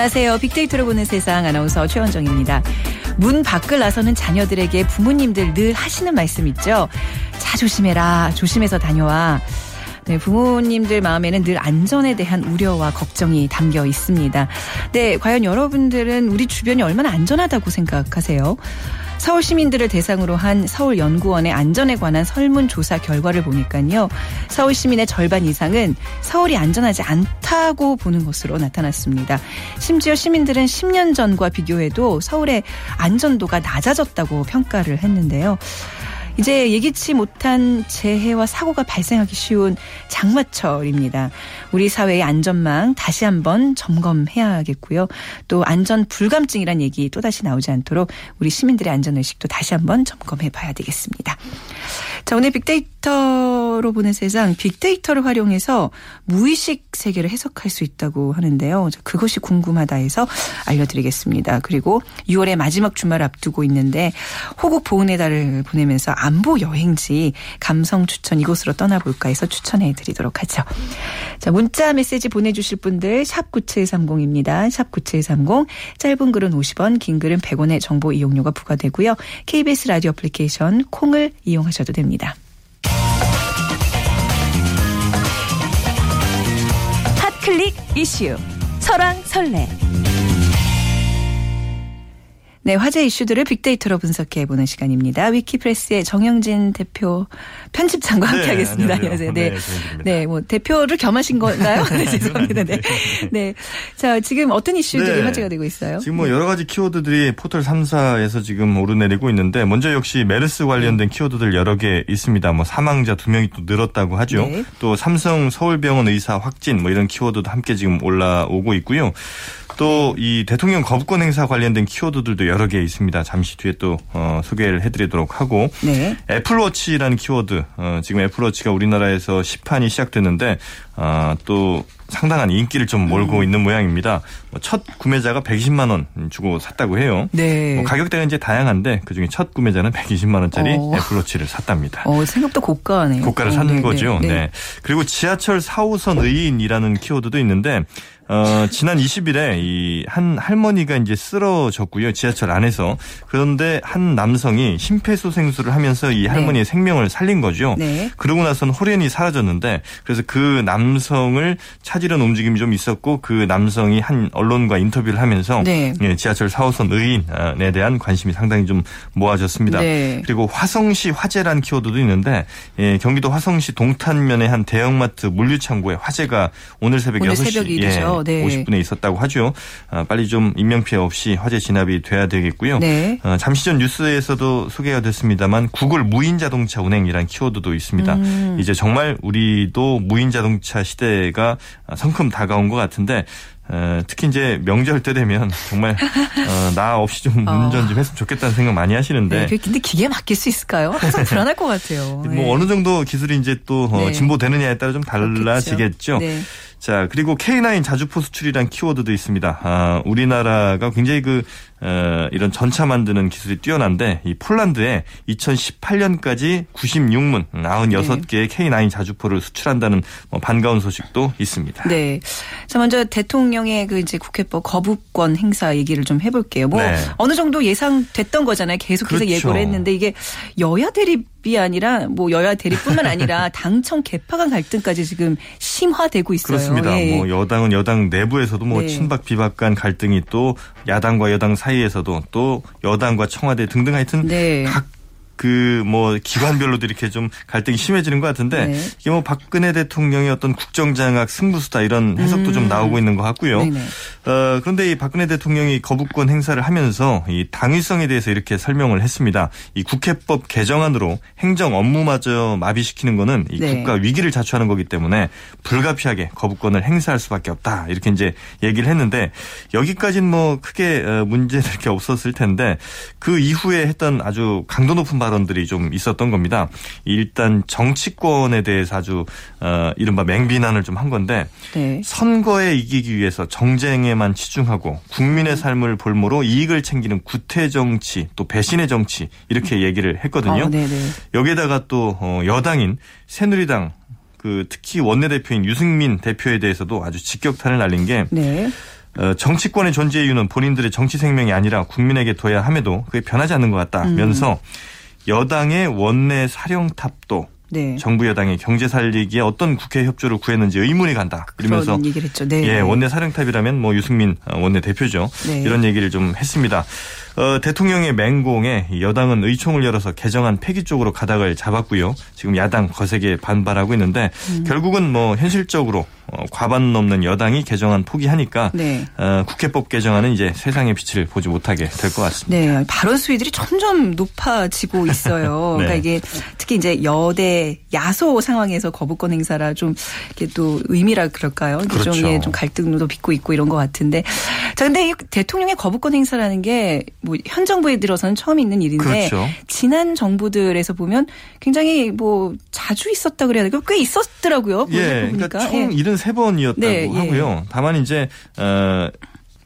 안녕하세요. 빅데이터로 보는 세상 아나운서 최원정입니다. 문 밖을 나서는 자녀들에게 부모님들 늘 하시는 말씀 있죠. 차 조심해라. 조심해서 다녀와. 네, 부모님들 마음에는 늘 안전에 대한 우려와 걱정이 담겨 있습니다. 네, 과연 여러분들은 우리 주변이 얼마나 안전하다고 생각하세요? 서울 시민들을 대상으로 한 서울연구원의 안전에 관한 설문조사 결과를 보니까요. 서울 시민의 절반 이상은 서울이 안전하지 않다고 보는 것으로 나타났습니다. 심지어 시민들은 10년 전과 비교해도 서울의 안전도가 낮아졌다고 평가를 했는데요. 이제 예기치 못한 재해와 사고가 발생하기 쉬운 장마철입니다. 우리 사회의 안전망 다시 한번 점검해야겠고요. 또 안전 불감증이란 얘기 또다시 나오지 않도록 우리 시민들의 안전의식도 다시 한번 점검해 봐야 되겠습니다. 자, 오늘 빅데이터로 보는 세상, 빅데이터를 활용해서 무의식 세계를 해석할 수 있다고 하는데요. 그것이 궁금하다 해서 알려드리겠습니다. 그리고 6월의 마지막 주말 앞두고 있는데 호국 보훈의 달을 보내면서 안보 여행지 감성 추천 이곳으로 떠나볼까 해서 추천해 드리도록 하죠. 자, 문자 메시지 보내주실 분들 샵 9730입니다. 샵9730 짧은 글은 50원 긴 글은 100원의 정보 이용료가 부과되고요. KBS 라디오 애플리케이션 콩을 이용하셔도 됩니다. 핫클릭 이슈. 설왕설래 네, 화제 이슈들을 빅데이터로 분석해 보는 시간입니다. 위키프레스의 정영진 대표 편집장과 네, 함께 하겠습니다. 안녕하세요. 네, 네, 네, 뭐 대표를 겸하신 건가요? 네, 죄송합니다. 네, 네. 자, 지금 어떤 이슈들이 네. 화제가 되고 있어요? 지금 뭐 여러 가지 키워드들이 포털 3사에서 지금 오르내리고 있는데 먼저 역시 메르스 관련된 키워드들 여러 개 있습니다. 뭐 사망자 두 명이 또 늘었다고 하죠. 네. 또 삼성 서울병원 의사 확진 뭐 이런 키워드도 함께 지금 올라오고 있고요. 또 이 대통령 거부권 행사 관련된 키워드들도 여러 개 있습니다. 잠시 뒤에 또 어, 소개를 해드리도록 하고 네. 애플워치라는 키워드 어, 지금 애플워치가 우리나라에서 시판이 시작됐는데 어, 또 상당한 인기를 좀 몰고 음. 있는 모양입니다. 뭐첫 구매자가 120만 원 주고 샀다고 해요. 네. 뭐 가격대가 이제 다양한데 그중에 첫 구매자는 120만 원짜리 어. 애플워치를 샀답니다. 어, 생각보다 고가네요. 고가를 어, 사는 네, 거죠. 네. 네. 네. 그리고 지하철 4호선 의인이라는 키워드도 있는데 어, 지난 20일에 이 한 할머니가 이제 쓰러졌고요. 지하철 안에서. 그런데 한 남성이 심폐소생술을 하면서 이 할머니의 생명을 살린 거죠. 네. 그러고 나서는 호련히 사라졌는데 그래서 그 남성을 찾으려는 움직임이 좀 있었고 그 남성이 한 언론과 인터뷰를 하면서 네. 예, 지하철 4호선 의인에 대한 관심이 상당히 좀 모아졌습니다. 네. 그리고 화성시 화재란 키워드도 있는데 예, 경기도 화성시 동탄면의 한 대형마트 물류창고에 화재가 오늘 새벽 오늘 6시 새벽 일이죠. 네. 50분에 있었다고 하죠. 아, 빨리 좀 인명피해 없이 화재 진압이 돼야 되겠고요. 네. 어, 잠시 전 뉴스에서도 소개가 됐습니다만 구글 무인 자동차 운행이란 키워드도 있습니다. 음. 이제 정말 우리도 무인 자동차 시대가 성큼 다가온 것 같은데 어, 특히 이제 명절 때 되면 정말 어, 나 없이 좀 어. 운전 좀 했으면 좋겠다는 생각 많이 하시는데 네. 그- 근데 기계에 맡길 수 있을까요? 항상 불안할 것 같아요. 뭐 네. 어느 정도 기술이 이제 또 어, 네. 진보되느냐에 따라 좀 달라지겠죠. 네. 자, 그리고 K9 자주포 수출이란 키워드도 있습니다. 아, 우리나라가 굉장히 그, 어, 이런 전차 만드는 기술이 뛰어난데, 이 폴란드에 2018년까지 96문, 96개의 K9 자주포를 수출한다는 뭐 반가운 소식도 있습니다. 네. 자, 먼저 대통령의 그 이제 국회법 거부권 행사 얘기를 좀 해볼게요. 뭐 네. 어느 정도 예상됐던 거잖아요. 계속해서 그렇죠. 예고를 했는데 이게 여야 대립이 아니라 뭐 여야 대립뿐만 아니라 당청 개파간 갈등까지 지금 심화되고 있어요. 그렇습니다. 예. 뭐 여당은 여당 내부에서도 뭐 네. 친박 비박 간 갈등이 또 야당과 여당 사이 에서도 또 여당과 청와대 등등 하여튼 네. 각 그 뭐 기관별로도 이렇게 좀 갈등이 심해지는 것 같은데 네. 이게 뭐 박근혜 대통령의 어떤 국정장악 승부수다 이런 해석도 좀 나오고 있는 것 같고요. 음. 네네. 어, 그런데 이 박근혜 대통령이 거부권 행사를 하면서 이 당위성에 대해서 이렇게 설명을 했습니다. 이 국회법 개정안으로 행정 업무마저 마비시키는 거는 이 네. 국가 위기를 자초하는 거기 때문에 불가피하게 거부권을 행사할 수밖에 없다. 이렇게 이제 얘기를 했는데 여기까지는 뭐 크게 어, 문제는 이렇게 없었을 텐데 그 이후에 했던 아주 강도 높은 발언들이 좀 있었던 겁니다. 일단 정치권에 대해서 아주 어, 이른바 맹비난을 좀 한 건데 네. 선거에 이기기 위해서 정쟁에만 치중하고 국민의 삶을 볼모로 이익을 챙기는 구태 정치 또 배신의 정치 이렇게 얘기를 했거든요. 어, 네네. 여기에다가 또 어, 여당인 새누리당 그 특히 원내대표인 유승민 대표에 대해서도 아주 직격탄을 날린 게 네. 어, 정치권의 존재 이유는 본인들의 정치 생명이 아니라 국민에게 둬야 함에도 그게 변하지 않는 것 같다면서 음. 여당의 원내 사령탑도 네. 정부 여당의 경제 살리기에 어떤 국회 협조를 구했는지 의문이 간다. 이러면서 얘기를 했죠. 네. 예, 원내 사령탑이라면 뭐 유승민 원내 대표죠. 네. 이런 얘기를 좀 했습니다. 어, 대통령의 맹공에 여당은 의총을 열어서 개정안 폐기 쪽으로 가닥을 잡았고요. 지금 야당 거세게 반발하고 있는데 음. 결국은 뭐 현실적으로 어, 과반 넘는 여당이 개정안 포기하니까 네. 어, 국회법 개정안은 이제 세상의 빛을 보지 못하게 될 것 같습니다. 네, 발언 수위들이 점점 높아지고 있어요. 네. 그러니까 이게 특히 이제 여대 야소 상황에서 거부권 행사라 좀 이게 또 의미라 그럴까요? 그렇죠. 일종의 좀 갈등도 빚고 있고 이런 것 같은데 자 근데 대통령의 거부권 행사라는 게뭐 현 정부에 들어서는 처음 있는 일인데 그렇죠. 지난 정부들에서 보면 굉장히 뭐 자주 있었다 그래야 되고 꽤 있었더라고요. 예, 그러니까 총 예. 73번이었다고 네, 예. 하고요. 예. 다만 이제 어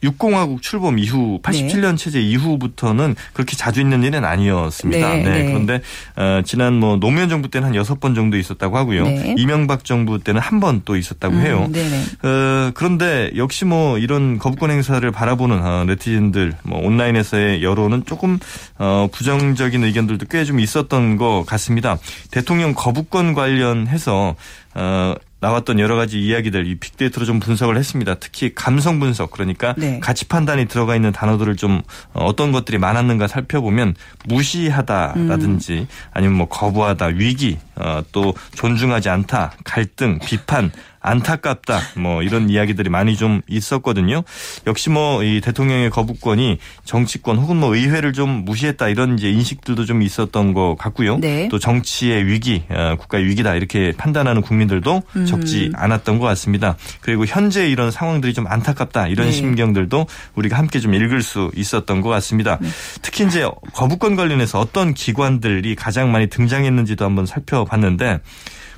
6공화국 출범 이후 87년 네. 체제 이후부터는 그렇게 자주 있는 일은 아니었습니다. 네. 네. 네. 그런데 어, 지난 뭐 노무현 정부 때는 한 여섯 번 정도 있었다고 하고요. 네. 이명박 정부 때는 한 번 또 있었다고 해요. 음, 어, 그런데 역시 뭐 이런 거부권 행사를 바라보는 어, 네티즌들 뭐 온라인에서의 여론은 조금 어, 부정적인 의견들도 꽤 좀 있었던 것 같습니다. 대통령 거부권 관련해서 어, 나왔던 여러 가지 이야기들 이 빅데이터로 좀 분석을 했습니다. 특히 감성 분석 그러니까 네. 가치 판단이 들어가 있는 단어들을 좀 어, 어떤 것들이 많았는가 살펴보면 무시하다라든지 음. 아니면 뭐 거부하다, 위기, 어, 또 존중하지 않다, 갈등, 비판 안타깝다 뭐 이런 이야기들이 많이 좀 있었거든요. 역시 뭐 이 대통령의 거부권이 정치권 혹은 뭐 의회를 좀 무시했다 이런 이제 인식들도 좀 있었던 것 같고요. 네. 또 정치의 위기, 어, 국가의 위기다 이렇게 판단하는 국민들도 음. 적지 않았던 것 같습니다. 그리고 현재 이런 상황들이 좀 안타깝다 이런 네. 심경들도 우리가 함께 좀 읽을 수 있었던 것 같습니다. 네. 특히 이제 거부권 관련해서 어떤 기관들이 가장 많이 등장했는지도 한번 살펴봤는데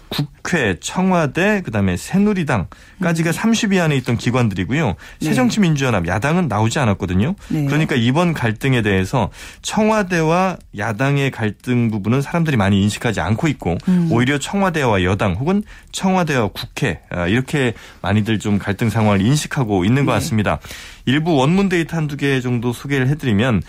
국회, 청와대, 그다음에 새누리당까지가 30위 안에 있던 기관들이고요. 네. 새정치민주연합 야당은 나오지 않았거든요. 네. 그러니까 이번 갈등에 대해서 청와대와 야당의 갈등 부분은 사람들이 많이 인식하지 않고 있고 음. 오히려 청와대와 여당 혹은 청와대와 국회 아, 이렇게 많이들 좀 갈등 상황을 인식하고 있는 것 네. 같습니다. 일부 원문 데이터 한두 개 정도 소개를 해드리면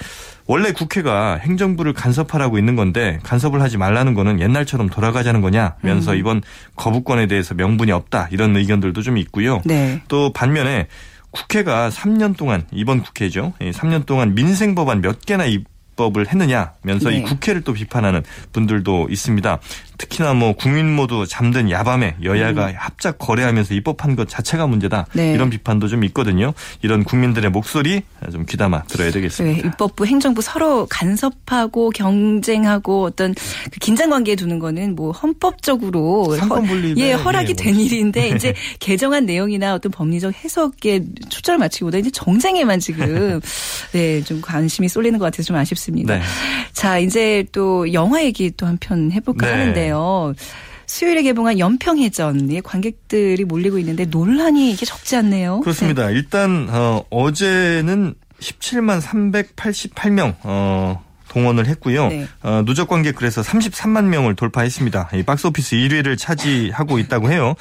원래 국회가 행정부를 간섭하라고 있는 건데 간섭을 하지 말라는 거는 옛날처럼 돌아가자는 거냐면서 음. 이번 거부권에 대해서 명분이 없다 이런 의견들도 좀 있고요. 네. 또 반면에 국회가 3년 동안 이번 국회죠. 3년 동안 민생 법안 몇 개나 입법을 했느냐면서 네. 이 국회를 또 비판하는 분들도 있습니다. 특히나 뭐 국민 모두 잠든 야밤에 여야가 음. 합작 거래하면서 입법한 것 자체가 문제다. 네. 이런 비판도 좀 있거든요. 이런 국민들의 목소리 좀 귀담아 들어야 되겠습니다. 네, 입법부, 행정부 서로 간섭하고 경쟁하고 어떤 그 긴장 관계에 두는 거는 뭐 헌법적으로 허, 예, 허락이 된 일인데 네. 이제 개정한 내용이나 어떤 법리적 해석에 초점을 맞추기보다 이제 정쟁에만 지금 네, 좀 관심이 쏠리는 것 같아서 좀 아쉽습니다. 네. 자, 이제 또 영화 얘기 또 한 편 해볼까 네. 하는데 있는데요. 수요일에 개봉한 연평해전에 관객들이 몰리고 있는데 논란이 이게 적지 않네요. 그렇습니다. 네. 일단 어, 어제는 17만 388명 어, 동원을 했고요. 네. 어, 누적 관객 그래서 33만 명을 돌파했습니다. 이 박스오피스 1위를 차지하고 있다고 해요.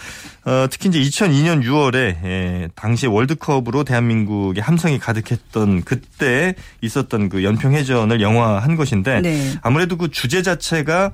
어, 특히 이제 2002년 6월에 예, 당시 월드컵으로 대한민국의 함성이 가득했던 그때 있었던 그 연평해전을 영화한 것인데 네. 아무래도 그 주제 자체가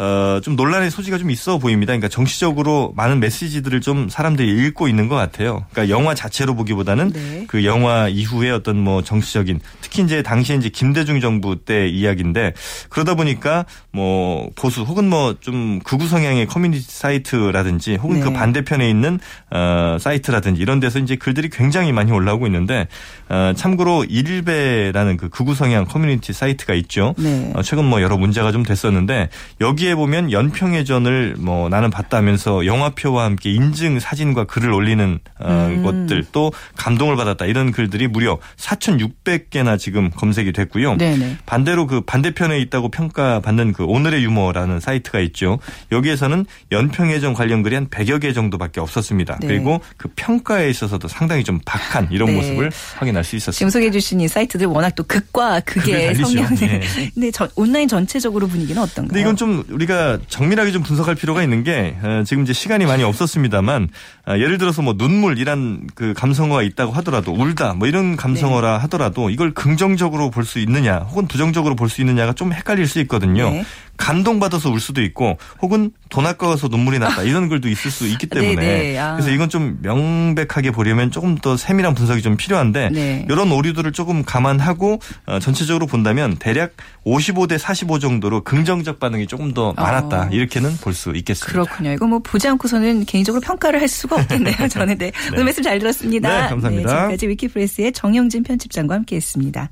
어, 좀 논란의 소지가 좀 있어 보입니다. 그러니까 정치적으로 많은 메시지들을 좀 사람들이 읽고 있는 것 같아요. 그러니까 영화 자체로 보기보다는 네. 그 영화 이후에 어떤 뭐 정치적인 특히 이제 당시에 이제 김대중 정부 때 이야기인데 그러다 보니까 뭐 보수 혹은 뭐 좀 극우 성향의 커뮤니티 사이트라든지 혹은 그 네. 그 반대편에 있는 어, 사이트라든지 이런 데서 이제 글들이 굉장히 많이 올라오고 있는데 어, 참고로 일베라는 그 극우 성향 커뮤니티 사이트가 있죠. 네. 어, 최근 뭐 여러 문제가 좀 됐었는데 여기에 여기에 보면 연평해전을 뭐 나는 봤다면서 영화표와 함께 인증 사진과 글을 올리는 어, 음. 것들 또 감동을 받았다 이런 글들이 무려 4,600개나 지금 검색이 됐고요. 네네. 반대로 그 반대편에 있다고 평가받는 그 오늘의 유머라는 사이트가 있죠. 여기에서는 연평해전 관련 글이 한 100여 개 정도밖에 없었습니다. 네. 그리고 그 평가에 있어서도 상당히 좀 박한 이런 네. 모습을 확인할 수 있었습니다. 지금 소개해 주신 이 사이트들 워낙 또 극과 극의 성향. 네. 네. 온라인 전체적으로 분위기는 어떤가요? 근데 이건 좀 우리가 정밀하게 좀 분석할 필요가 있는 게 어, 지금 이제 시간이 많이 없었습니다만 어, 예를 들어서 뭐 눈물 이란 그 감성어가 있다고 하더라도 울다 뭐 이런 감성어라 네. 하더라도 이걸 긍정적으로 볼 수 있느냐 혹은 부정적으로 볼 수 있느냐가 좀 헷갈릴 수 있거든요. 네. 감동받아서 울 수도 있고 혹은 돈 아까워서 눈물이 났다 이런 글도 있을 수 있기 때문에 네, 네. 아. 그래서 이건 좀 명백하게 보려면 조금 더 세밀한 분석이 좀 필요한데 네. 이런 오류들을 조금 감안하고 어, 전체적으로 본다면 대략 55대 45 정도로 긍정적 반응이 조금 더 많았다 어. 이렇게는 볼 수 있겠습니다. 그렇군요. 이거 뭐 보지 않고서는 개인적으로 평가를 할 수가 없겠네요. 저는 네. 오늘 말씀 잘 들었습니다. 네, 감사합니다. 지금까지 위키프레스의 정영진 편집장과 함께했습니다.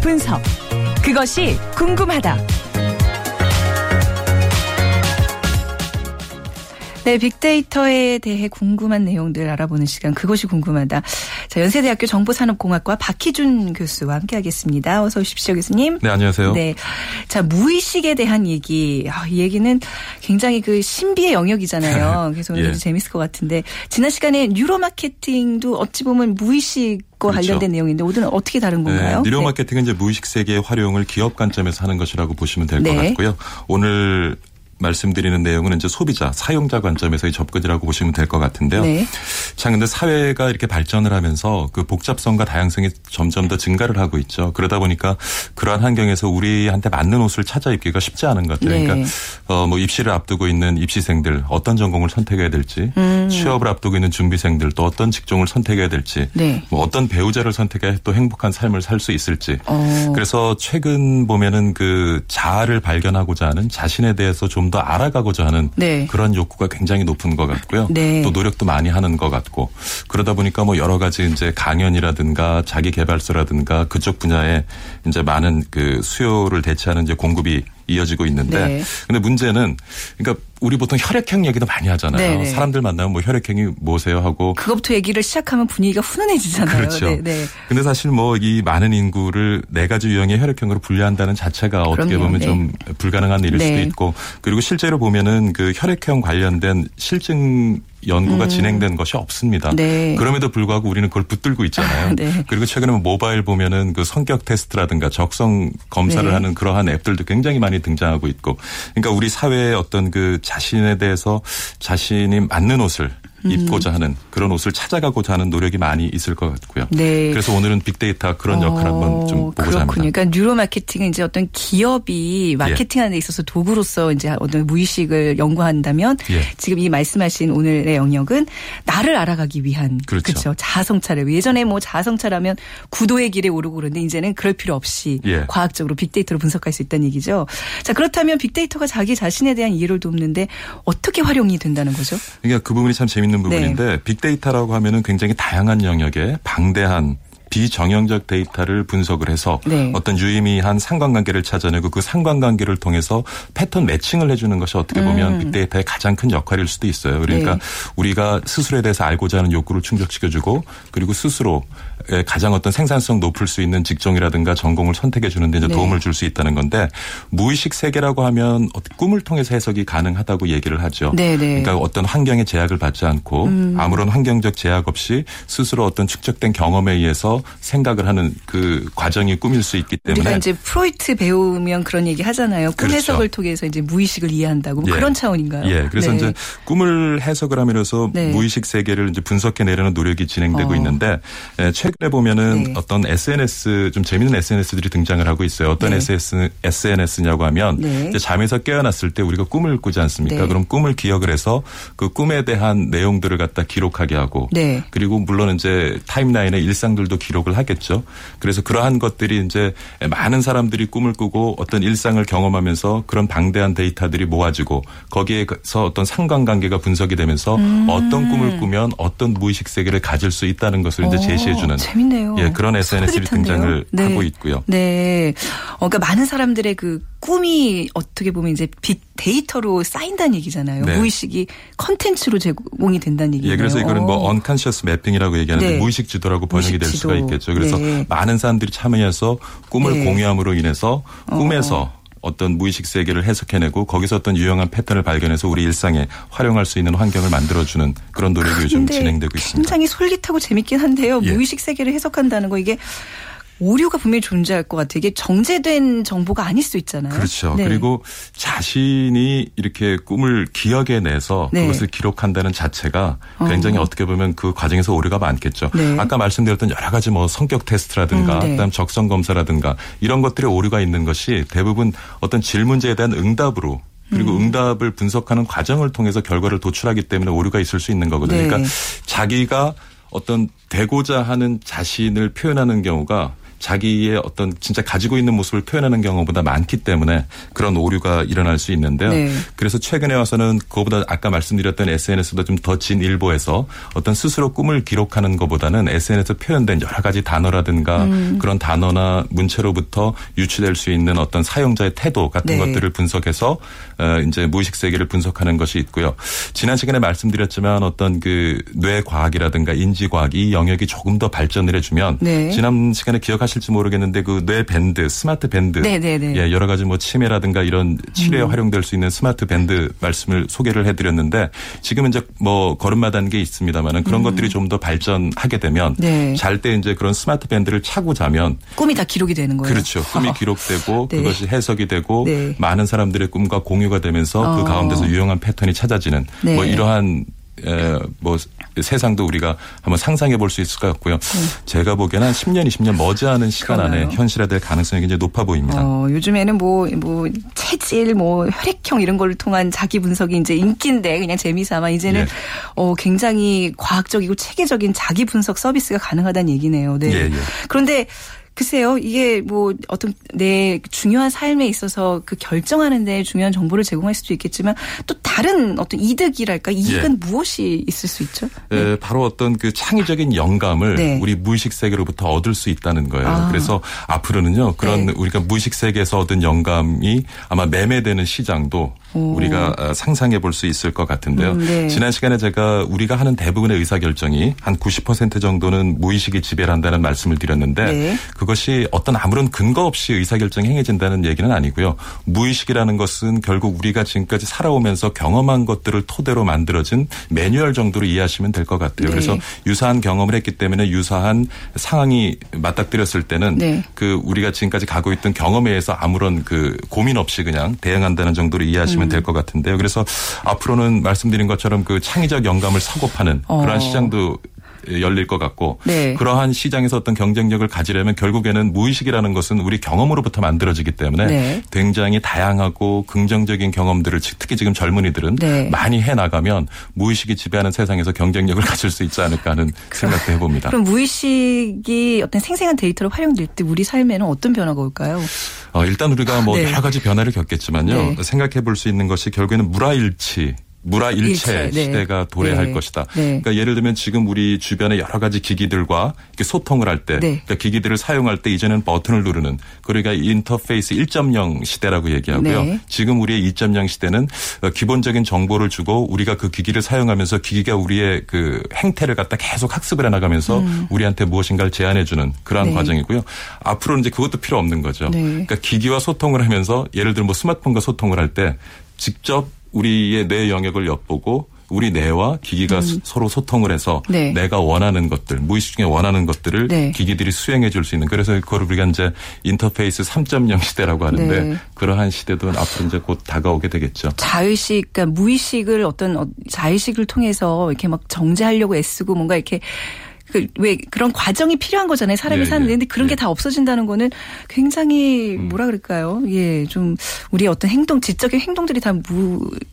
분석. 그것이 궁금하다. 네, 빅데이터에 대해 궁금한 내용들 알아보는 시간 그것이 궁금하다. 자, 연세대학교 정보산업공학과 박희준 교수와 함께하겠습니다. 어서 오십시오, 교수님. 네, 안녕하세요. 네, 자 무의식에 대한 얘기. 아, 이 얘기는 굉장히 그 신비의 영역이잖아요. 그래서 오늘 예. 재밌을 것 같은데 지난 시간에 뉴로 마케팅도 어찌 보면 무의식 그렇죠. 관련된 내용인데 오늘은 어떻게 다른 네, 건가요? 네, 뉴로 마케팅은 이제 무의식 세계의 활용을 기업 관점에서 하는 것이라고 보시면 될것 네. 같고요. 오늘 말씀드리는 내용은 이제 소비자, 사용자 관점에서의 접근이라고 보시면 될 것 같은데요. 네. 참 근데 사회가 이렇게 발전을 하면서 그 복잡성과 다양성이 점점 더 증가를 하고 있죠. 그러다 보니까 그러한 환경에서 우리한테 맞는 옷을 찾아 입기가 쉽지 않은 것 같아요. 그러니까 네. 그러니까 어 뭐 입시를 앞두고 있는 입시생들 어떤 전공을 선택해야 될지, 음. 취업을 앞두고 있는 준비생들 또 어떤 직종을 선택해야 될지, 네. 뭐 어떤 배우자를 선택해 또 행복한 삶을 살 수 있을지. 어. 그래서 최근 보면은 그 자아를 발견하고자 하는 자신에 대해서 좀더 알아가고자 하는 네. 그런 욕구가 굉장히 높은 것 같고요. 네. 또 노력도 많이 하는 것 같고 그러다 보니까 뭐 여러 가지 이제 강연이라든가 자기 개발서라든가 그쪽 분야에 이제 많은 그 수요를 대체하는 이제 공급이 이어지고 있는데 네. 근데 문제는 그러니까 우리 보통 혈액형 얘기도 많이 하잖아요. 네네. 네. 사람들 만나면 뭐 혈액형이 뭐세요 하고 그것부터 얘기를 시작하면 분위기가 훈훈해지잖아요. 그렇죠. 네, 네. 근데 사실 뭐 이 많은 인구를 네 가지 유형의 혈액형으로 분류한다는 자체가 그럼요. 어떻게 보면 네. 좀 불가능한 일일 네. 수도 있고 그리고 실제로 보면은 그 혈액형 관련된 실증 연구가 음. 진행된 것이 없습니다. 네. 그럼에도 불구하고 우리는 그걸 붙들고 있잖아요. 아, 네. 그리고 최근에 모바일 보면은 그 성격 테스트라든가 적성 검사를 네. 하는 그러한 앱들도 굉장히 많이 등장하고 있고, 그러니까 우리 사회의 어떤 그 자신에 대해서 자신이 맞는 옷을 입고자 하는 그런 옷을 찾아가고자 하는 노력이 많이 있을 것 같고요. 네. 그래서 오늘은 빅데이터 그런 역할을 어, 한번 좀 보고자 그렇군요. 합니다. 그러니까 뉴로 마케팅은 이제 어떤 기업이 마케팅하는 데 있어서 도구로서 이제 어떤 무의식을 연구한다면 예. 지금 이 말씀하신 오늘의 영역은 나를 알아가기 위한 그렇죠. 그렇죠. 자아성찰을 예전에 뭐 자아성찰하면 구도의 길에 오르고 그런데 이제는 그럴 필요 없이 예. 과학적으로 빅데이터로 분석할 수 있다는 얘기죠. 자 그렇다면 빅데이터가 자기 자신에 대한 이해를 돕는데 어떻게 활용이 된다는 거죠? 그러니까 그 부분이 참 재밌는. 있는 부분인데 네. 빅데이터라고 하면은 굉장히 다양한 영역에 방대한 비정형적 데이터를 분석을 해서 네. 어떤 유의미한 상관관계를 찾아내고 그 상관관계를 통해서 pattern matching을 해주는 것이 어떻게 보면 음. 빅데이터의 가장 큰 역할일 수도 있어요. 그러니까 네. 우리가 스스로에 대해서 알고자 하는 욕구를 충족시켜주고 그리고 스스로 가장 어떤 생산성 높을 수 있는 직종이라든가 전공을 선택해 주는데 이제 네. 도움을 줄 수 있다는 건데 무의식 세계라고 하면 꿈을 통해서 해석이 가능하다고 얘기를 하죠. 네네. 네. 그러니까 어떤 환경의 제약을 받지 않고 음. 아무런 환경적 제약 없이 스스로 어떤 축적된 경험에 의해서 생각을 하는 그 과정이 꾸밀 수 있기 때문에 우리가 이제 프로이트 배우면 그런 얘기 하잖아요. 꿈 그렇죠. 해석을 통해서 이제 무의식을 이해한다고 뭐 예. 그런 차원인가요? 예. 그래서 네. 이제 꿈을 해석을 하면서 네. 무의식 세계를 이제 분석해 내려는 노력이 진행되고 어. 있는데 최근 에 보면은 네. 어떤 SNS 좀 재미있는 SNS들이 등장을 하고 있어요. 어떤 네. SNS, SNS냐고 하면 네. 이제 잠에서 깨어났을 때 우리가 꿈을 꾸지 않습니까? 네. 그럼 꿈을 기억을 해서 그 꿈에 대한 내용들을 갖다 기록하게 하고 네. 그리고 물론 이제 타임라인의 일상들도 기록을 하겠죠. 그래서 그러한 것들이 이제 많은 사람들이 꿈을 꾸고 어떤 일상을 경험하면서 그런 방대한 데이터들이 모아지고 거기에서 어떤 상관관계가 분석이 되면서 음. 어떤 꿈을 꾸면 어떤 무의식 세계를 가질 수 있다는 것을 이제 제시해 주는 재밌네요. 예, 그런 SNS들이 등장을 네. 하고 있고요. 네. 어, 그러니까 많은 사람들의 그 꿈이 어떻게 보면 이제 빅 데이터로 쌓인다는 얘기잖아요. 네. 무의식이 컨텐츠로 제공이 된다는 얘기예요. 예, 그래서 이거는 뭐 언컨셔스 매핑이라고 얘기하는데 네. 무의식 지도라고 번역이 될 수가 있겠죠. 그래서 네. 많은 사람들이 참여해서 꿈을 네. 공유함으로 인해서 꿈에서 어. 어떤 무의식 세계를 해석해내고 거기서 어떤 유용한 패턴을 발견해서 우리 일상에 활용할 수 있는 환경을 만들어주는 그런 노력이 요즘 진행되고 있습니다. 굉장히 솔깃하고 재밌긴 한데요. 예. 무의식 세계를 해석한다는 거 이게 오류가 분명히 존재할 것 같아요. 이게 정제된 정보가 아닐 수 있잖아요. 그렇죠. 네. 그리고 자신이 이렇게 꿈을 기억해내서 네. 그것을 기록한다는 자체가 굉장히 어. 떻게 보면 그 과정에서 오류가 많겠죠. 네. 아까 말씀드렸던 여러 가지 뭐 성격 테스트라든가 음, 네. 그다음 적성 검사라든가 이런 것들에 오류가 있는 것이 대부분 어떤 질문제에 대한 응답으로 그리고 음. 응답을 분석하는 과정을 통해서 결과를 도출하기 때문에 오류가 있을 수 있는 거거든요. 네. 그러니까 자기가 어떤 되고자 하는 자신을 표현하는 경우가 자기의 어떤 진짜 가지고 있는 모습을 표현하는 경우보다 많기 때문에 그런 오류가 일어날 수 있는데요. 네. 그래서 최근에 와서는 그거보다 아까 말씀드렸던 SNS보다 좀 더 진일보에서 어떤 스스로 꿈을 기록하는 것보다는 SNS에 표현된 여러 가지 단어라든가 음. 그런 단어나 문체로부터 유추될 수 있는 어떤 사용자의 태도 같은 네. 것들을 분석해서 어, 이제 무의식 세계를 분석하는 것이 있고요. 지난 시간에 말씀드렸지만 어떤 그 뇌과학이라든가 인지과학 이 영역이 조금 더 발전을 해주면 네. 지난 시간에 기억하시 아실지 모르겠는데 그 뇌 밴드, 스마트 밴드, 네네네. 예, 여러 가지 뭐 치매라든가 이런 치료에 음. 활용될 수 있는 스마트 밴드 말씀을 소개를 해드렸는데 지금은 이제 뭐 걸음마 단계 있습니다만은 그런 음. 것들이 좀 더 발전하게 되면 네. 잘때 이제 그런 스마트 밴드를 차고 자면 꿈이 다 기록이 되는 거예요. 그렇죠. 꿈이 기록되고 네. 그것이 해석이 되고 네. 많은 사람들의 꿈과 공유가 되면서 그 어. 그 가운데서 유용한 패턴이 찾아지는 네. 뭐 이러한 뭐 세상도 우리가 한번 상상해 볼 수 있을 것 같고요. 네. 제가 보기에는 한 10년, 20년 머지않은 시간 그러나요? 안에 현실화될 가능성이 굉장히 높아 보입니다. 어, 요즘에는 뭐, 뭐, 체질, 뭐, 혈액형 이런 걸 통한 자기 분석이 이제 인기인데 그냥 재미삼아 이제는 예. 어, 굉장히 과학적이고 체계적인 자기 분석 서비스가 가능하다는 얘기네요. 네. 예, 예. 그런데 글쎄요, 이게 뭐 어떤 내 중요한 삶에 있어서 그 결정하는 데 중요한 정보를 제공할 수도 있겠지만 또 다른 어떤 이득이랄까 이익은 예. 무엇이 있을 수 있죠? 네. 네. 바로 어떤 그 창의적인 영감을 네. 우리 무의식 세계로부터 얻을 수 있다는 거예요. 아. 그래서 앞으로는요 그런 네. 우리가 무의식 세계에서 얻은 영감이 아마 매매되는 시장도 오. 우리가 어, 상상해 볼 수 있을 것 같은데요. 음, 네. 지난 시간에 제가 우리가 하는 대부분의 의사결정이 한 90% 정도는 무의식이 지배를 한다는 말씀을 드렸는데 네. 그것이 어떤 아무런 근거 없이 의사결정이 행해진다는 얘기는 아니고요. 무의식이라는 것은 결국 우리가 지금까지 살아오면서 경험한 것들을 토대로 만들어진 매뉴얼 정도로 이해하시면 될 것 같아요. 네. 그래서 유사한 경험을 했기 때문에 유사한 상황이 맞닥뜨렸을 때는 네. 그 우리가 지금까지 가고 있던 경험에 의해서 아무런 그 고민 없이 그냥 대응한다는 정도로 이해하시면 보시면 음. 될것 같은데요. 그래서 앞으로는 말씀드린 것처럼 그 창의적 영감을 사고 파는 어. 그러한 시장도 열릴 것 같고 네. 그러한 시장에서 어떤 경쟁력을 가지려면 결국에는 무의식이라는 것은 우리 경험으로부터 만들어지기 때문에 네. 굉장히 다양하고 긍정적인 경험들을 특히 지금 젊은이들은 네. 많이 해 나가면 무의식이 지배하는 세상에서 경쟁력을 가질 수 있지 않을까 하는 생각도 해봅니다. 그럼 무의식이 어떤 생생한 데이터로 활용될 때 우리 삶에는 어떤 변화가 올까요? 어, 일단 우리가 뭐 네. 여러 가지 변화를 겪겠지만요. 네. 생각해 볼 수 있는 것이 결국에는 물화일치 물화일체 일체, 네. 시대가 도래할 네. 것이다. 네. 그러니까 예를 들면 지금 우리 주변에 여러 가지 기기들과 이렇게 소통을 할때 네. 그러니까 기기들을 사용할 때 이제는 버튼을 누르는 그러니까 인터페이스 1.0 시대라고 얘기하고요. 네. 지금 우리의 2.0 시대는 기본적인 정보를 주고 우리가 그 기기를 사용하면서 기기가 우리의 그 행태를 갖다 계속 학습을 해나가면서 음. 우리한테 무엇인가를 제안해 주는 그러한 네. 과정이고요. 앞으로는 이제 그것도 필요 없는 거죠. 그러니까 기기와 소통을 하면서 예를 들어 뭐 스마트폰과 소통을 할 때 직접 우리의 뇌 영역을 엿보고 우리 뇌와 기기가 음. 서로 소통을 해서 네. 내가 원하는 것들 무의식 중에 원하는 것들을 네. 기기들이 수행해 줄 수 있는 그래서 그걸 우리가 이제 인터페이스 3.0 시대라고 하는데 네. 그러한 시대도 앞으로 이제 곧 다가오게 되겠죠. 자의식 그러니까 무의식을 어떤 어, 자의식을 통해서 이렇게 막 정제하려고 애쓰고 뭔가 이렇게 그 왜 그런 과정이 필요한 거잖아요. 사람이 예, 사는데 예. 근데 그런 예. 게다 없어진다는 거는 굉장히 음. 뭐라 그럴까요? 예, 좀 우리의 어떤 행동, 지적인 행동들이 다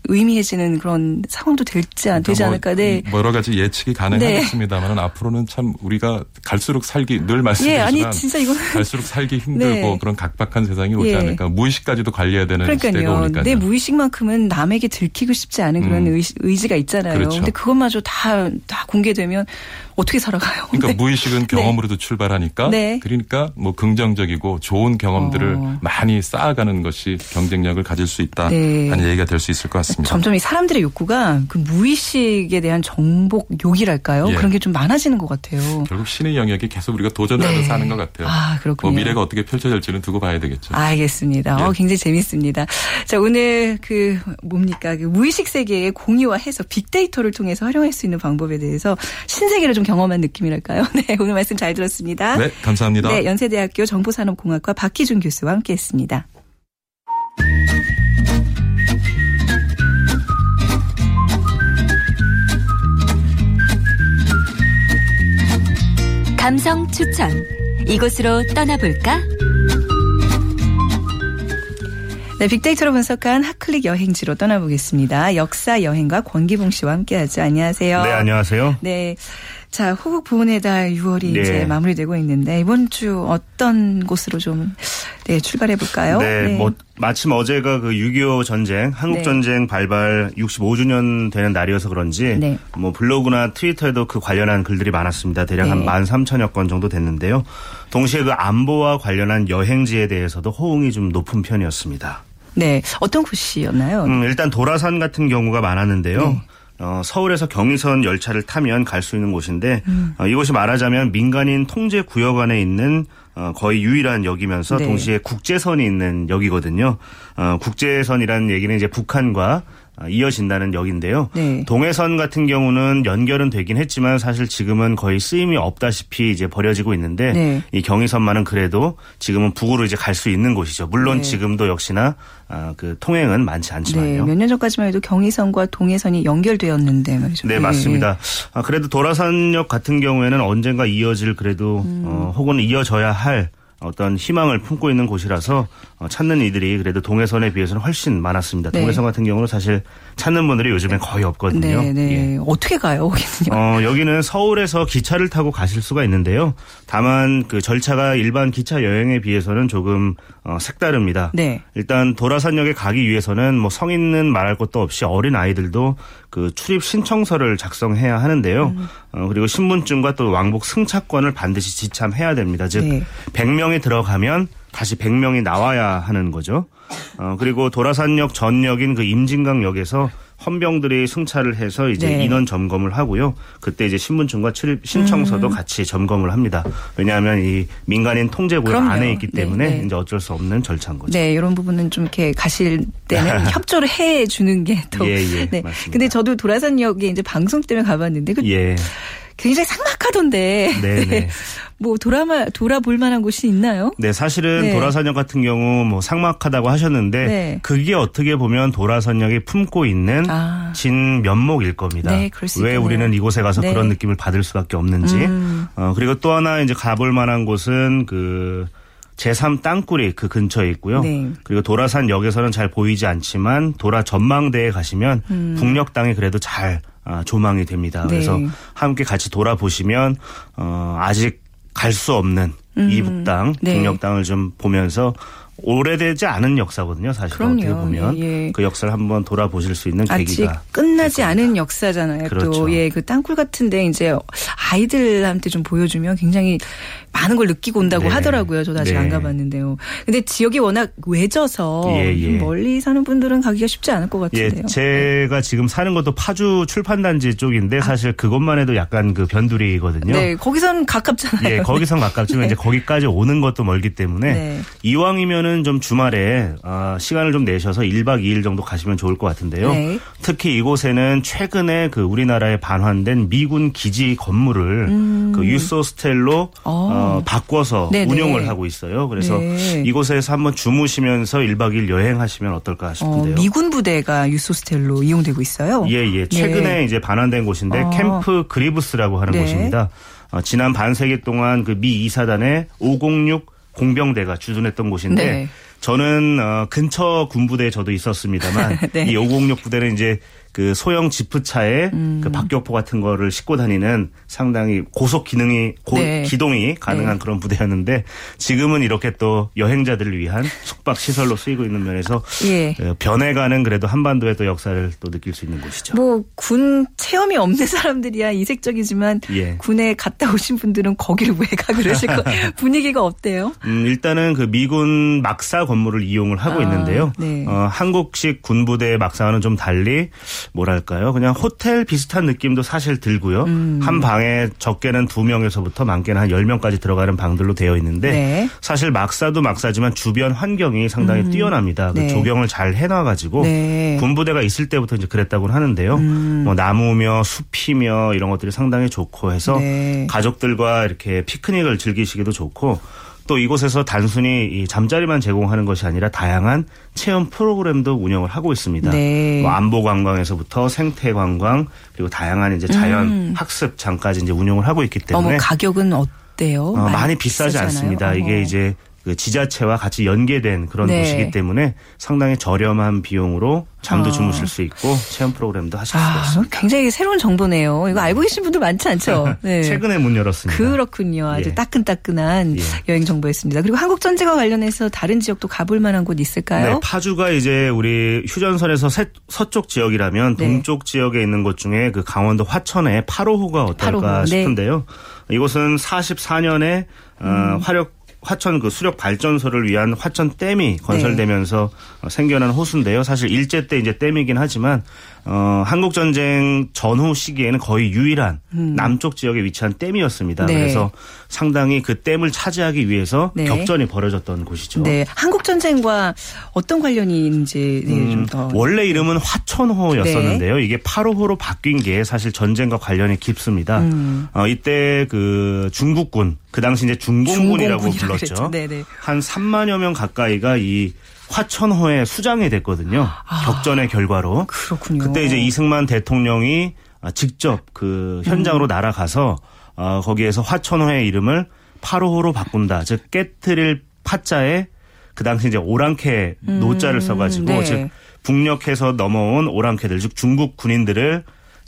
무의미해지는 그런 상황도 될지 그러니까 되지 않을까. 네. 뭐 여러 가지 예측이 가능하겠습니다만 네. 앞으로는 참 우리가 갈수록 살기 늘 말씀드리지만 예, 아니 진짜 이거 갈수록 살기 힘들고 네. 그런 각박한 세상이 오지 예. 않을까. 무의식까지도 관리해야 되는 그러니까요. 시대가 오니까요. 내 무의식만큼은 남에게 들키고 싶지 않은 그런 음. 의지가 있잖아요. 그렇죠. 근데 그것마저 다 다 공개되면 어떻게 살아가요? 그러니까 네. 무의식은 네. 경험으로도 네. 출발하니까 네. 그러니까 뭐 긍정적이고 좋은 경험들을 어. 많이 쌓아가는 것이 경쟁력을 가질 수 있다 네. 하는 얘기가 될 수 있을 것 같습니다. 점점 이 사람들의 욕구가 그 무의식에 대한 정복 욕이랄까요? 예. 그런 게 좀 많아지는 것 같아요. 결국 신의 영역이 계속 우리가 도전하면서 네. 사는 것 같아요. 아 그렇군요. 뭐 미래가 어떻게 펼쳐질지는 두고 봐야 되겠죠. 알겠습니다. 예. 어, 굉장히 재밌습니다. 자 오늘 그 뭡니까 그 무의식 세계의 공유화해서 빅데이터를 통해서 활용할 수 있는 방법에 대해서 신세계를 좀 경험한 느낌이랄까요? 네 오늘 말씀 잘 들었습니다. 네 감사합니다. 네 연세대학교 정보산업공학과 박희준 교수와 함께했습니다. 감성 추천. 이곳으로 떠나볼까? 네, 빅데이터로 분석한 핫클릭 여행지로 떠나보겠습니다. 역사 여행가 권기봉 씨와 함께하죠. 안녕하세요. 네, 안녕하세요. 네. 자, 호국 부문의 달 6월이 네. 이제 마무리되고 있는데 이번 주 어떤 곳으로 좀 네, 출발해 볼까요? 네, 네, 뭐 마침 어제가 그 6.25 전쟁, 한국 네. 전쟁 발발 65주년 되는 날이어서 그런지 네. 뭐 블로그나 트위터에도 그 관련한 글들이 많았습니다. 대략 한 13,000여 건 정도 됐는데요. 동시에 그 안보와 관련한 여행지에 대해서도 호응이 좀 높은 편이었습니다. 네, 어떤 곳이었나요? 음, 일단 도라산 같은 경우가 많았는데요. 네. 어, 서울에서 경의선 열차를 타면 갈 수 있는 곳인데 음. 어, 이곳이 말하자면 민간인 통제 구역 안에 있는 어, 거의 유일한 역이면서 네. 동시에 국제선이 있는 역이거든요. 어, 국제선이라는 얘기는 이제 북한과 아, 이어진다는 역인데요. 네. 동해선 같은 경우는 연결은 되긴 했지만 사실 지금은 거의 쓰임이 없다시피 이제 버려지고 있는데 네. 이 경의선만은 그래도 지금은 북으로 이제 갈 수 있는 곳이죠. 물론 네. 지금도 역시나 아, 그 통행은 많지 않지만요. 네. 몇년 전까지만 해도 경의선과 동해선이 연결되었는데 말이죠. 네, 네. 맞습니다. 아, 그래도 도라산역 같은 경우에는 언젠가 이어질 그래도 음. 어, 혹은 이어져야 할 어떤 희망을 품고 있는 곳이라서 어, 찾는 이들이 그래도 동해선에 비해서는 훨씬 많았습니다. 네. 동해선 같은 경우는 사실 찾는 분들이 요즘엔 거의 없거든요. 네, 네. 예. 어떻게 가요, 거기는요? 어, 여기는 서울에서 기차를 타고 가실 수가 있는데요. 다만 그 절차가 일반 기차 여행에 비해서는 조금 어, 색다릅니다. 네. 일단 도라산역에 가기 위해서는 뭐 성인은 말할 것도 없이 어린 아이들도 그 출입 신청서를 작성해야 하는데요. 음. 어, 그리고 신분증과 또 왕복 승차권을 반드시 지참해야 됩니다. 즉 네. 100명이 들어가면 다시 100명이 나와야 하는 거죠. 어, 그리고 도라산역 전역인 그 임진강역에서 헌병들이 승차를 해서 이제 네. 인원 점검을 하고요. 그때 이제 신분증과 출입 신청서도 음. 같이 점검을 합니다. 왜냐하면 이 민간인 통제구역 안에 있기 네, 때문에 네, 네. 이제 어쩔 수 없는 절차인 거죠. 네, 이런 부분은 좀 이렇게 가실 때는 협조를 해 주는 게 또. 예, 예. 네. 맞습니다. 근데 저도 도라산역에 이제 방송 때문에 가봤는데 그 예. 굉장히 삭막하던데. 네네. 네. 뭐 돌아마 돌아볼 만한 곳이 있나요? 네, 사실은 네. 도라선역 같은 경우 뭐 삭막하다고 하셨는데 네. 그게 어떻게 보면 도라선역이 품고 있는 아. 진 면목일 겁니다. 네, 왜 우리는 이곳에 가서 네. 그런 느낌을 받을 수밖에 없는지. 음. 어, 그리고 또 하나 이제 가볼 만한 곳은 그 제3 땅굴이 그 근처에 있고요. 네. 그리고 도라산 역에서는 잘 보이지 않지만 도라 전망대에 가시면 음. 북녘 땅이 그래도 잘 아, 조망이 됩니다. 네. 그래서 함께 같이 돌아보시면 어, 아직 갈 수 없는 음. 이북 땅, 네. 북녘 땅을 좀 보면서 오래되지 않은 역사거든요. 사실 그럼요. 어떻게 보면 예, 예. 그 역사를 한번 돌아보실 수 있는 계기가 끝나지 않은 역사잖아요. 그렇죠. 또 예, 그 땅굴 같은데 이제 아이들한테 좀 보여주면 굉장히 많은 걸 느끼고 온다고 네. 하더라고요. 저도 아직 네. 안 가봤는데요. 근데 지역이 워낙 외져서 예, 예. 멀리 사는 분들은 가기가 쉽지 않을 것 예, 같은데요. 예, 제가 지금 사는 것도 파주 출판단지 쪽인데 아. 사실 그것만 해도 약간 그 변두리거든요. 네, 거기선 가깝잖아요. 예, 거기선 가깝지만 네. 이제 거기까지 오는 것도 멀기 때문에 네. 이왕이면 은 좀 주말에 아, 시간을 좀 내셔서 1박 2일 정도 가시면 좋을 것 같은데요. 네. 특히 이곳에는 최근에 그 우리나라에 반환된 미군 기지 건물을 음. 그 유소스텔로 어. 어 어, 바꿔서 네네. 운영을 하고 있어요. 그래서 네. 이곳에서 한번 주무시면서 1박 2일 여행하시면 어떨까 싶은데요. 어, 미군 부대가 유소스텔로 이용되고 있어요. 예, 예. 최근에 네. 이제 반환된 곳인데 어. 캠프 그리브스라고 하는 네. 곳입니다. 어, 지난 반세기 동안 그 미 이사단의 506 공병대가 주둔했던 곳인데 네. 저는 어, 근처 군부대에 저도 있었습니다만 네. 이 506 부대는 이제 그 소형 지프차에 음. 그 박격포 같은 거를 싣고 다니는 상당히 고속 기능이 고, 네. 기동이 가능한 네. 그런 부대였는데 지금은 이렇게 또 여행자들을 위한 숙박 시설로 쓰이고 있는 면에서 예. 어, 변해가는 그래도 한반도의 또 역사를 또 느낄 수 있는 곳이죠. 뭐 군 체험이 없는 사람들이야 이색적이지만 예. 군에 갔다 오신 분들은 거기를 왜 가 그러실 거 분위기가 어때요? 음, 일단은 그 미군 막사 건물을 이용을 하고 아, 있는데요. 네. 어, 한국식 군부대 막사와는 좀 달리 뭐랄까요? 그냥 호텔 비슷한 느낌도 사실 들고요. 음. 한 방에 적게는 두 명에서부터 많게는 한 열 명까지 들어가는 방들로 되어 있는데 네. 사실 막사도 막사지만 주변 환경이 상당히 음. 뛰어납니다. 그 네. 그 조경을 잘 해놔 가지고 네. 군부대가 있을 때부터 이제 그랬다고 하는데요. 음. 뭐 나무며 숲이며 이런 것들이 상당히 좋고 해서 네. 가족들과 이렇게 피크닉을 즐기시기도 좋고 또 이곳에서 단순히 이 잠자리만 제공하는 것이 아니라 다양한 체험 프로그램도 운영을 하고 있습니다. 네. 뭐 안보 관광에서부터 생태 관광 그리고 다양한 이제 자연 음. 학습 장까지 이제 운영을 하고 있기 때문에 가격은 어때요? 어, 많이, 많이 비싸지 않습니다. 어머. 이게 이제 그 지자체와 같이 연계된 그런 네. 곳이기 때문에 상당히 저렴한 비용으로 잠도 아. 주무실 수 있고 체험 프로그램도 하실 아, 수가 있습니다. 굉장히 새로운 정보네요. 이거 알고 계신 분들 많지 않죠? 네. 최근에 문 열었습니다. 그렇군요. 아주 예. 따끈따끈한 예. 여행 정보였습니다. 그리고 한국 전쟁과 관련해서 다른 지역도 가볼 만한 곳 있을까요? 네, 파주가 이제 우리 휴전선에서 세, 서쪽 지역이라면 네. 동쪽 지역에 있는 곳 중에 그 강원도 화천의 파로호가 어떨까 8호. 싶은데요. 이곳은 44년에 어, 음. 어, 화력 화천 그 수력 발전소를 위한 화천 댐이 건설되면서 네. 생겨난 호수인데요. 사실 일제 때 이제 댐이긴 하지만 어, 한국 전쟁 전후 시기에는 거의 유일한 음. 남쪽 지역에 위치한 댐이었습니다. 네. 그래서 상당히 그 댐을 차지하기 위해서 네. 격전이 벌어졌던 곳이죠. 네. 한국 전쟁과 어떤 관련이 있는지 네, 음, 좀더 원래 이름은 화천호였었는데요. 네. 이게 8호호로 바뀐 게 사실 전쟁과 관련이 깊습니다. 음. 어, 이때 그 중국군 그 당시 이제 중공군이라고 불렀죠. 한 3만여 명 가까이가 이 화천호에 수장이 됐거든요. 아, 격전의 결과로. 그렇군요. 그때 이제 이승만 대통령이 직접 그 현장으로 음. 날아가서 어, 거기에서 화천호의 이름을 파로호로 바꾼다. 즉 깨트릴 파자에 그 당시 이제 오랑캐 음, 노자를 써가지고 네. 즉 북녘에서 넘어온 오랑캐들 즉 중국 군인들을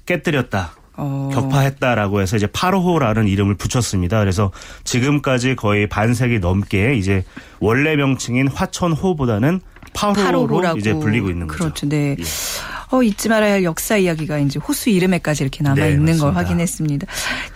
깨뜨렸다. 어. 격파했다라고 해서 이제 파로호라는 이름을 붙였습니다. 그래서 지금까지 거의 반세기 넘게 이제 원래 명칭인 화천호보다는 파로로 파로로 이제 불리고 있는 거죠. 그렇죠. 네. 예. 어, 잊지 말아야 할 역사 이야기가 이제 호수 이름에까지 이렇게 남아 네, 있는 걸 확인했습니다.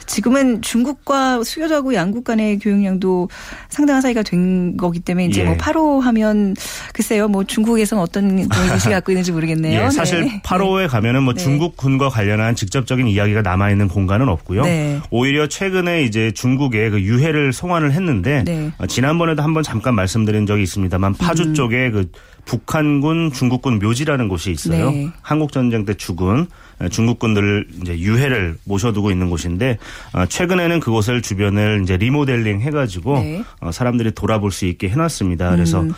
지금은 중국과 수교자고 양국 간의 교육량도 상당한 사이가 된 거기 때문에 이제 예. 뭐 파로 하면 글쎄요, 뭐 중국에서는 어떤 의식 갖고 있는지 모르겠네요. 예, 사실 네. 파로에 가면은 뭐 네. 중국군과 관련한 직접적인 이야기가 남아 있는 공간은 없고요. 네. 오히려 최근에 이제 중국에 그 유해를 송환을 했는데 네. 지난번에도 한번 잠깐 말씀드린 적이 있습니다만 파주 음. 쪽에 그 북한군, 중국군 묘지라는 곳이 있어요. 네. 한국 전쟁 때 죽은 중국군들 이제 유해를 모셔두고 있는 곳인데 어, 최근에는 그곳을 주변을 이제 리모델링 해가지고 네. 어, 사람들이 돌아볼 수 있게 해놨습니다. 그래서 음.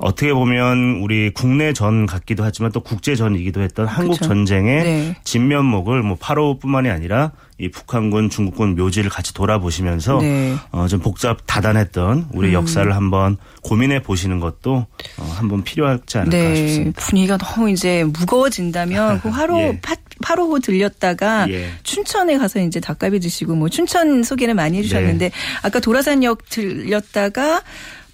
어떻게 보면 우리 국내 전 같기도 하지만 또 국제 전이기도 했던 한국 그렇죠. 전쟁의 네. 진면목을 뭐 8호뿐만이 아니라 이 북한군, 중국군 묘지를 같이 돌아보시면서 네. 어, 좀 복잡 다단했던 우리 음. 역사를 한번 고민해 보시는 것도 어, 한번 필요하지 않을까 네. 싶습니다. 분위기가 너무 이제 무거워진다면 그 화로 예. 파, 파로호 들렸다가 예. 춘천에 가서 이제 닭갈비 드시고 뭐 춘천 소개를 많이 해주셨는데 네. 아까 도라산역 들렸다가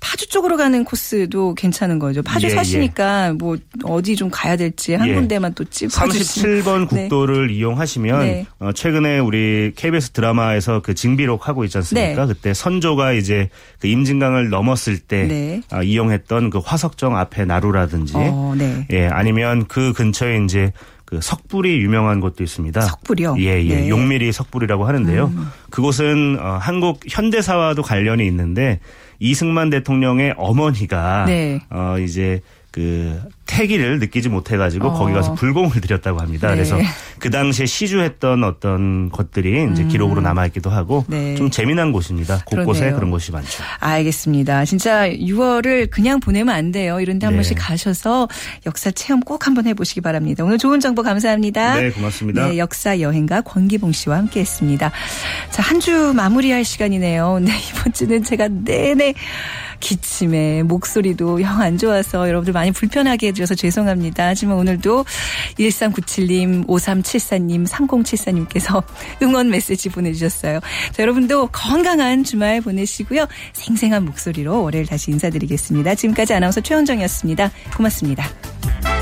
파주 쪽으로 가는 코스도 괜찮은 거죠. 파주 예, 사시니까 예. 뭐 어디 좀 가야 될지 한 예. 군데만 또 찍어 37번 국도를 네. 이용하시면 네. 어, 최근에 우리 KBS 드라마에서 그 징비록 하고 있지 않습니까? 네. 그때 선조가 이제 그 임진강을 넘었을 때 네. 어, 이용했던 그 화석정 앞에 나루라든지 어, 네. 예 아니면 그 근처에 이제 그 석불이 유명한 곳도 있습니다. 석불이요? 예, 예. 네. 용미리 석불이라고 하는데요. 음. 그곳은 어, 한국 현대사와도 관련이 있는데 이승만 대통령의 어머니가 네. 어 이제 그 태기를 느끼지 못해가지고 어. 거기 가서 불공을 들였다고 합니다. 네. 그래서 그 당시에 시주했던 어떤 것들이 이제 음. 기록으로 남아있기도 하고 네. 좀 재미난 곳입니다. 곳곳에 그러네요. 그런 곳이 많죠. 알겠습니다. 진짜 6월을 그냥 보내면 안 돼요. 이런 데 한 네. 번씩 가셔서 역사 체험 꼭 한번 해보시기 바랍니다. 오늘 좋은 정보 감사합니다. 네, 고맙습니다. 네, 역사 여행가 권기봉 씨와 함께했습니다. 자, 한 주 마무리할 시간이네요. 네, 이번 주는 제가 내내 기침에 목소리도 영 안 좋아서 여러분들 많이 불편하게 해주셔서 죄송합니다. 하지만 오늘도 1397님, 5374님, 3074님께서 응원 메시지 보내주셨어요. 자, 여러분도 건강한 주말 보내시고요. 생생한 목소리로 월요일 다시 인사드리겠습니다. 지금까지 아나운서 최원정이었습니다. 고맙습니다.